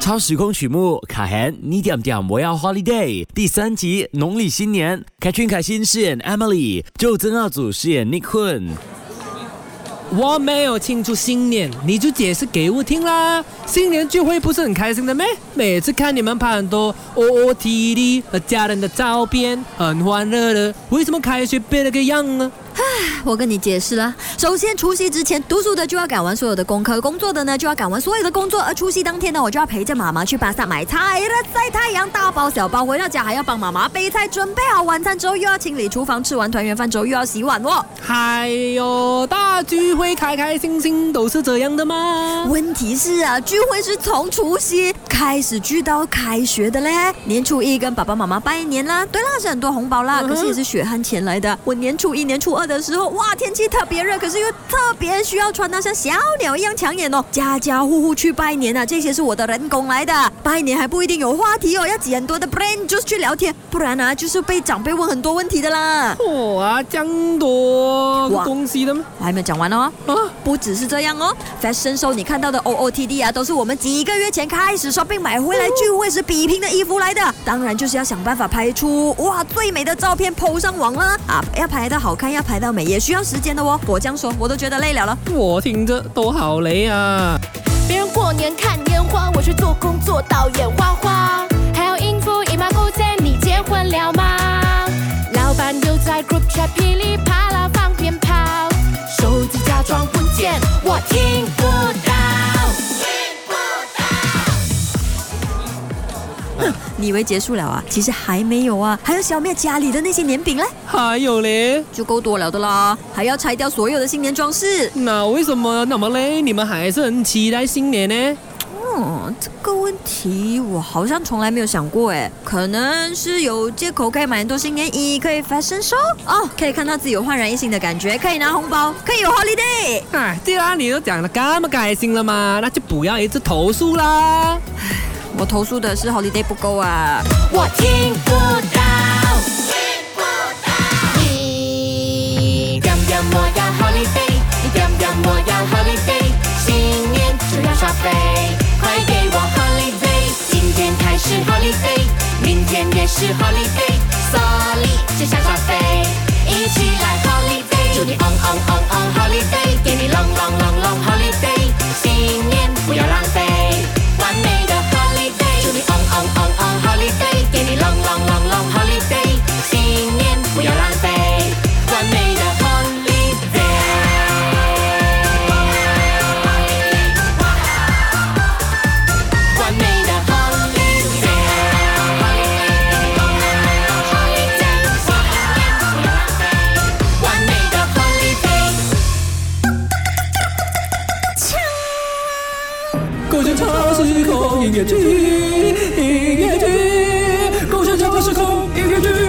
超时空。曲目卡涵，你点点我要 holiday 第三集农历新年，凯俊凯欣饰演 Emily，周曾耀祖饰演 Nick Hun。我没有庆祝新年，你就解释给我听啦。新年聚会不是很开心的咩？每次看你们拍很多 OOTD 和家人的照片，很欢乐的，为什么开学变了个样呢？我跟你解释了，首先除夕之前读书的就要赶完所有的功课，工作的呢就要赶完所有的工作，而除夕当天呢，我就要陪着妈妈去巴萨买菜了，晒太阳，大包小包回到家还要帮妈妈备菜，准备好晚餐之后又要清理厨房，吃完团圆饭之后又要洗碗哦。还有大聚会，开开心心都是这样的吗？问题是啊，聚会是从除夕开始聚到开学的嘞。年初一跟爸爸妈妈拜年啦，对啦，是很多红包啦，可是也是血汗钱来的。我年初一、年初二的时候，哇，天气特别热，可是又特别需要穿到像小鸟一样抢眼哦。家家户户去拜年啊，这些是我的人工来的。拜年还不一定有话题哦，要挤很多的 brain juice 去聊天，不然啊，就是被长辈问很多问题的啦。哇，这样多哇东西的吗？我还没有讲完哦。啊，不只是这样哦，Fashion Show 你看到的 OOTD 啊，都是我们几个月前开始 shopping 买回来聚会时比拼的衣服来的。当然就是要想办法拍出哇最美的照片 PO 上网啦啊！要拍到好看，要拍到美，也需要时间的哦。我这样说，我都觉得累了了。我听着都好累啊。别人过年看烟花，我去做工做到眼花花。你以为结束了啊？其实还没有啊，还要消灭家里的那些年饼嘞，还有嘞，就够多了的啦。还要拆掉所有的新年装饰。那为什么那么累？你们还是很期待新年呢？嗯，这个问题我好像从来没有想过哎，可能是有借口可以买很多新年衣，可以 fashion show 哦，可以看到自己有焕然一新的感觉，可以拿红包，可以有 holiday。哎，既然你都讲的这么开心了嘛，那就不要一直投诉啦。我投诉的是 holiday 不够啊。我听不到，听不到你点点我要 holiday，你点点我要 holiday，新年就要耍飞，快给我 holiday，今天开始 holiday，明天也是 holiday，时空音乐剧，音乐剧，构成超过时空音乐剧。